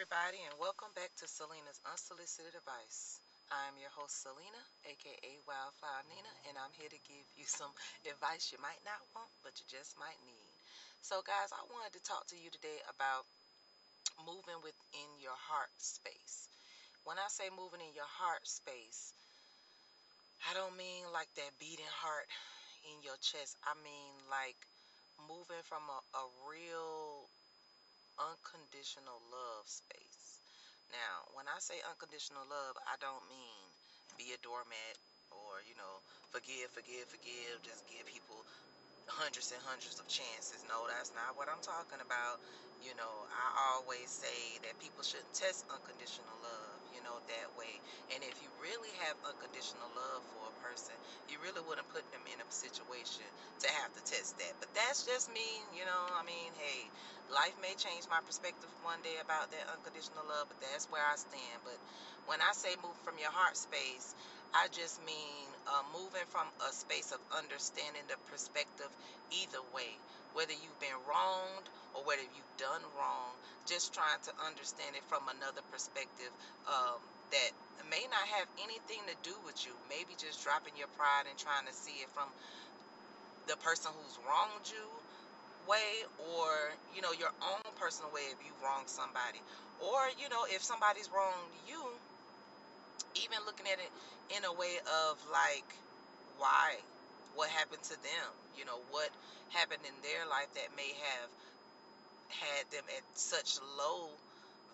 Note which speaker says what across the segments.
Speaker 1: everybody, and welcome back to Selena's Unsolicited Advice. I'm your host, Selena, aka Wildflower Nina, and I'm here to give you some advice you might not want, but you just might need. So, guys, I wanted to talk to you today about moving within your heart space. When I say moving in your heart space, I don't mean like that beating heart in your chest. I mean like moving from a, a real unconditional love space. Now, when I say unconditional love, I don't mean be a doormat or, you know, forgive, forgive, forgive, just give people hundreds and hundreds of chances. No, that's not what I'm talking about. You know, I always say that people shouldn't test unconditional love, know, that way. And if you really have unconditional love for a person, you really wouldn't put them in a situation to have to test that. But that's just me, you know. I mean, hey, life may change my perspective one day about that unconditional love, but that's where I stand. But when I say move from your heart space, I just mean uh, moving from a space of understanding the perspective either way, whether you've been wronged or whether you've done wrong, just trying to understand it from another perspective um, that may not have anything to do with you. Maybe just dropping your pride and trying to see it from the person who's wronged you way or you know your own personal way if you wronged somebody. Or you know if somebody's wronged you even looking at it in a way of like why? What happened to them? You know what happened in their life that may have had them at such low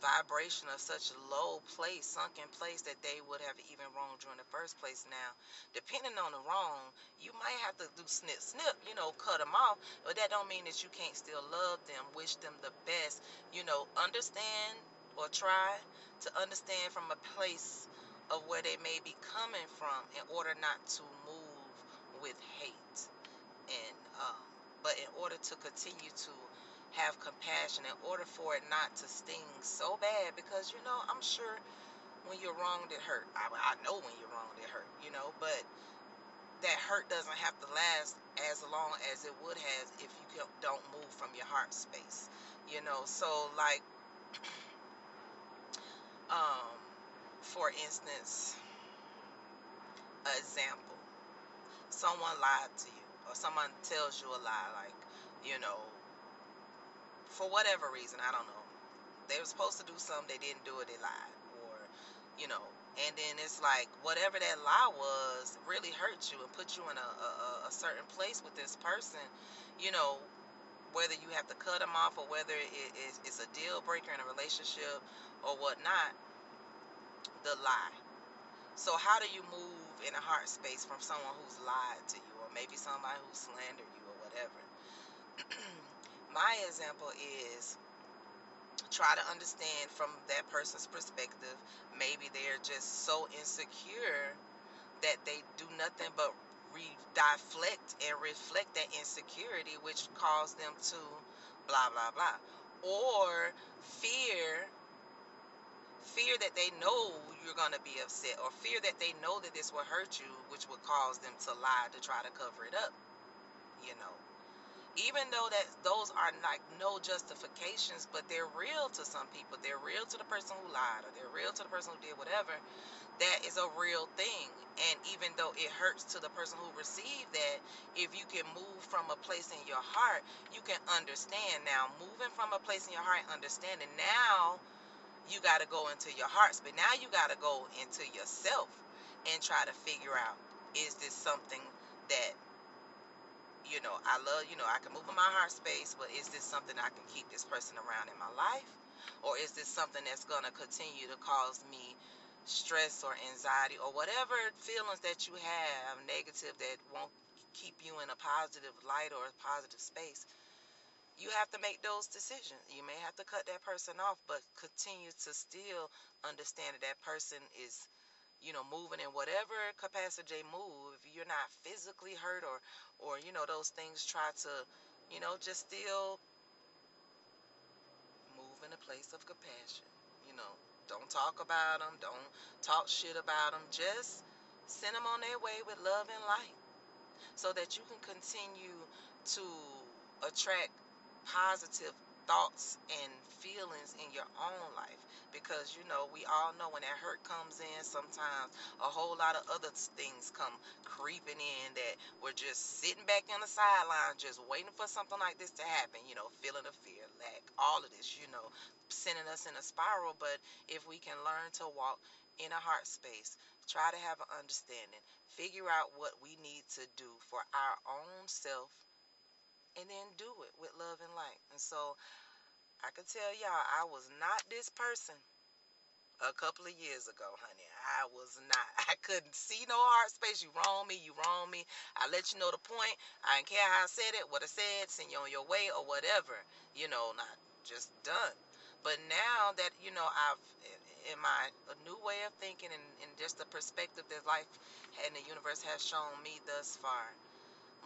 Speaker 1: vibration of such low place sunken place that they would have even wronged you in the first place. Now depending on the wrong you might have to do snip snip you know cut them off but that don't mean that you can't still love them wish them the best. You know understand or try to understand from a place of where they may be coming from in order not to move with hate. And um, but in order to continue to have compassion in order for it not to sting so bad because you know i'm sure when you're wronged it hurt. I, I know when you're wronged it hurt you know but that hurt doesn't have to last as long as it would have if you don't move from your heart space you know. So like um for instance, example, someone lied to you, or someone tells you a lie, like, you know, for whatever reason, I don't know. They were supposed to do something, they didn't do it, they lied. Or, you know, and then it's like whatever that lie was really hurt you and put you in a, a, a certain place with this person, you know, whether you have to cut them off or whether it is it's a deal breaker in a relationship or whatnot, the lie. So how do you move in a heart space from someone who's lied to you or maybe somebody who slandered you or whatever? My example is try to understand from that person's perspective. Maybe they're just so insecure that they do nothing but deflect and reflect that insecurity, which caused them to blah, blah, blah. Or fear fear that they know you're going to be upset or fear that they know that this will hurt you which would cause them to lie to try to cover it up you know even though that those are like no justifications but they're real to some people. They're real to the person who lied or they're real to the person who did whatever. That is a real thing. And even though it hurts to the person who received that if you can move from a place in your heart you can understand. Now moving from a place in your heart understanding now you got to go into your hearts. But now you got to go into yourself and try to figure out is this something that, you know, I love, you know, I can move in my heart space, but is this something I can keep this person around in my life? Or is this something that's going to continue to cause me stress or anxiety or whatever feelings that you have negative that won't keep you in a positive light or a positive space? you have to make those decisions. You may have to cut that person off, but continue to still understand that that person is, you know, moving in whatever capacity they move. If you're not physically hurt or, or you know, those things, try to, you know, just still move in a place of compassion. You know, don't talk about them. Don't talk shit about them. Just send them on their way with love and light so that you can continue to attract positive thoughts and feelings in your own life. Because you know we all know when that hurt comes in sometimes a whole lot of other things come creeping in that we're just sitting back on the sideline just waiting for something like this to happen you know feeling of fear lack all of this you know sending us in a spiral. But if we can learn to walk in a heart space try to have an understanding figure out what we need to do for our own self and then do it with love and light and so I can tell y'all I was not this person a couple of years ago, honey. I was not. I couldn't see no heart space. You wrong me, you wrong me. I let you know the point. I didn't care how I said it, what I said, send you on your way or whatever. You know, not just done. But now that, you know, I've in my a new way of thinking and, and just the perspective that life and the universe has shown me thus far,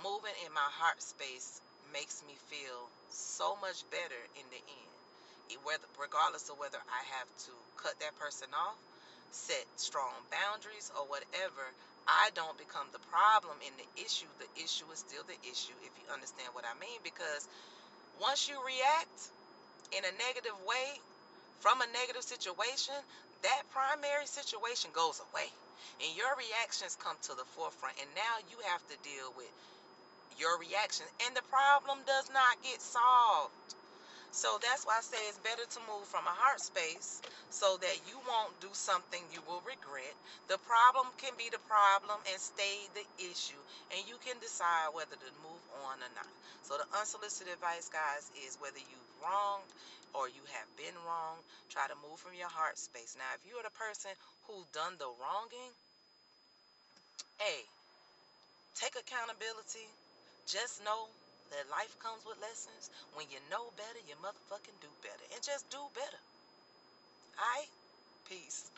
Speaker 1: moving in my heart space makes me feel so much better in the end. Whether, regardless of whether I have to cut that person off, set strong boundaries, or whatever, I don't become the problem in the issue. The issue is still the issue, if you understand what I mean. Because once you react in a negative way from a negative situation, that primary situation goes away. And your reactions come to the forefront. And now you have to deal with your reaction. And the problem does not get solved. So that's why I say it's better to move from a heart space so that you won't do something you will regret. The problem can be the problem and stay the issue, and you can decide whether to move on or not. So the unsolicited advice, guys, is whether you've wronged or you have been wrong, try to move from your heart space. Now, if you're the person who's done the wronging, hey, take accountability just know that life comes with lessons. When you know better, you motherfucking do better. And just do better. Alright? Peace.